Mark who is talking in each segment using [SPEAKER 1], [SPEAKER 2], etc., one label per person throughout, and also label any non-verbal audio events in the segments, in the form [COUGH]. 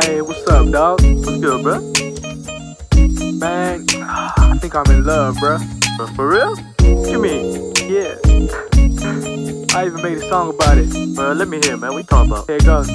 [SPEAKER 1] Hey, what's up, dog? What's good, bro? Man, [SIGHS] I think I'm in love, bro. But for real? What you mean? Yeah. [LAUGHS] I even made a song about it. But let me hear, man. We talk about. Here it goes.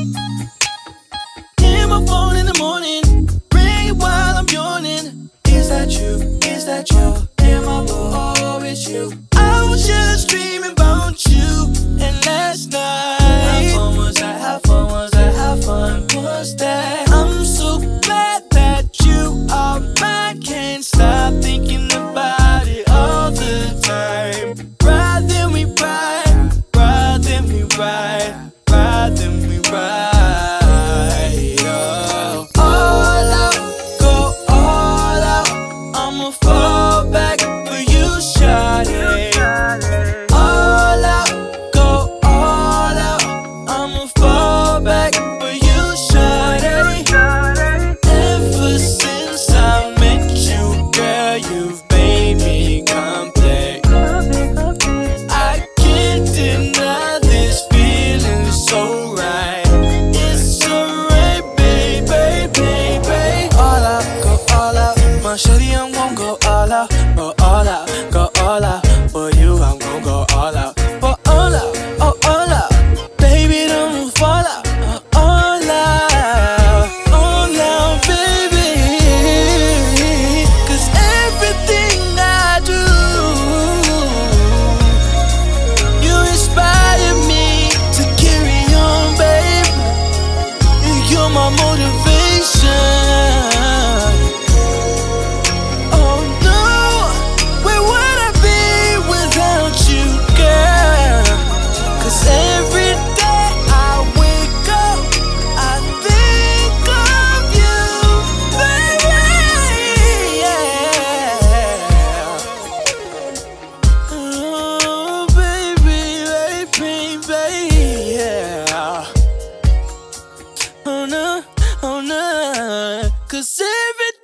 [SPEAKER 2] Oh no, cause everything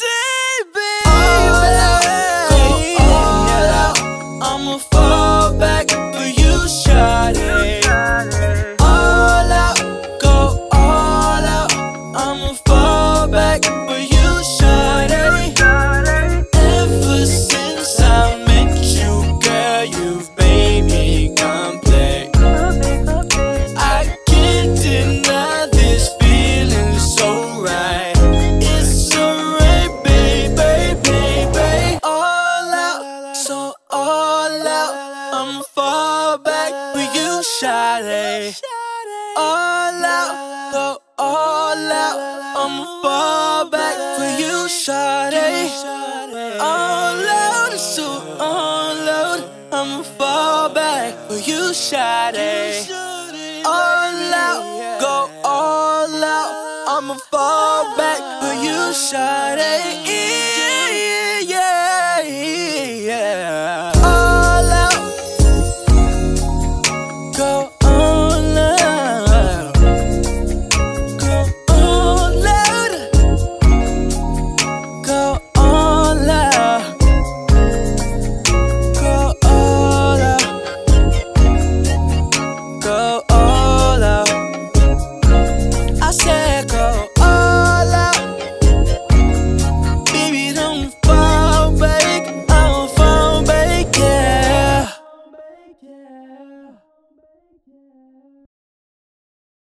[SPEAKER 2] all out, go all out. I'ma fall back for you, shawty. All out, so all out. I'ma fall back for you, shawty. All out, go all out. I'ma fall back for you, shawty.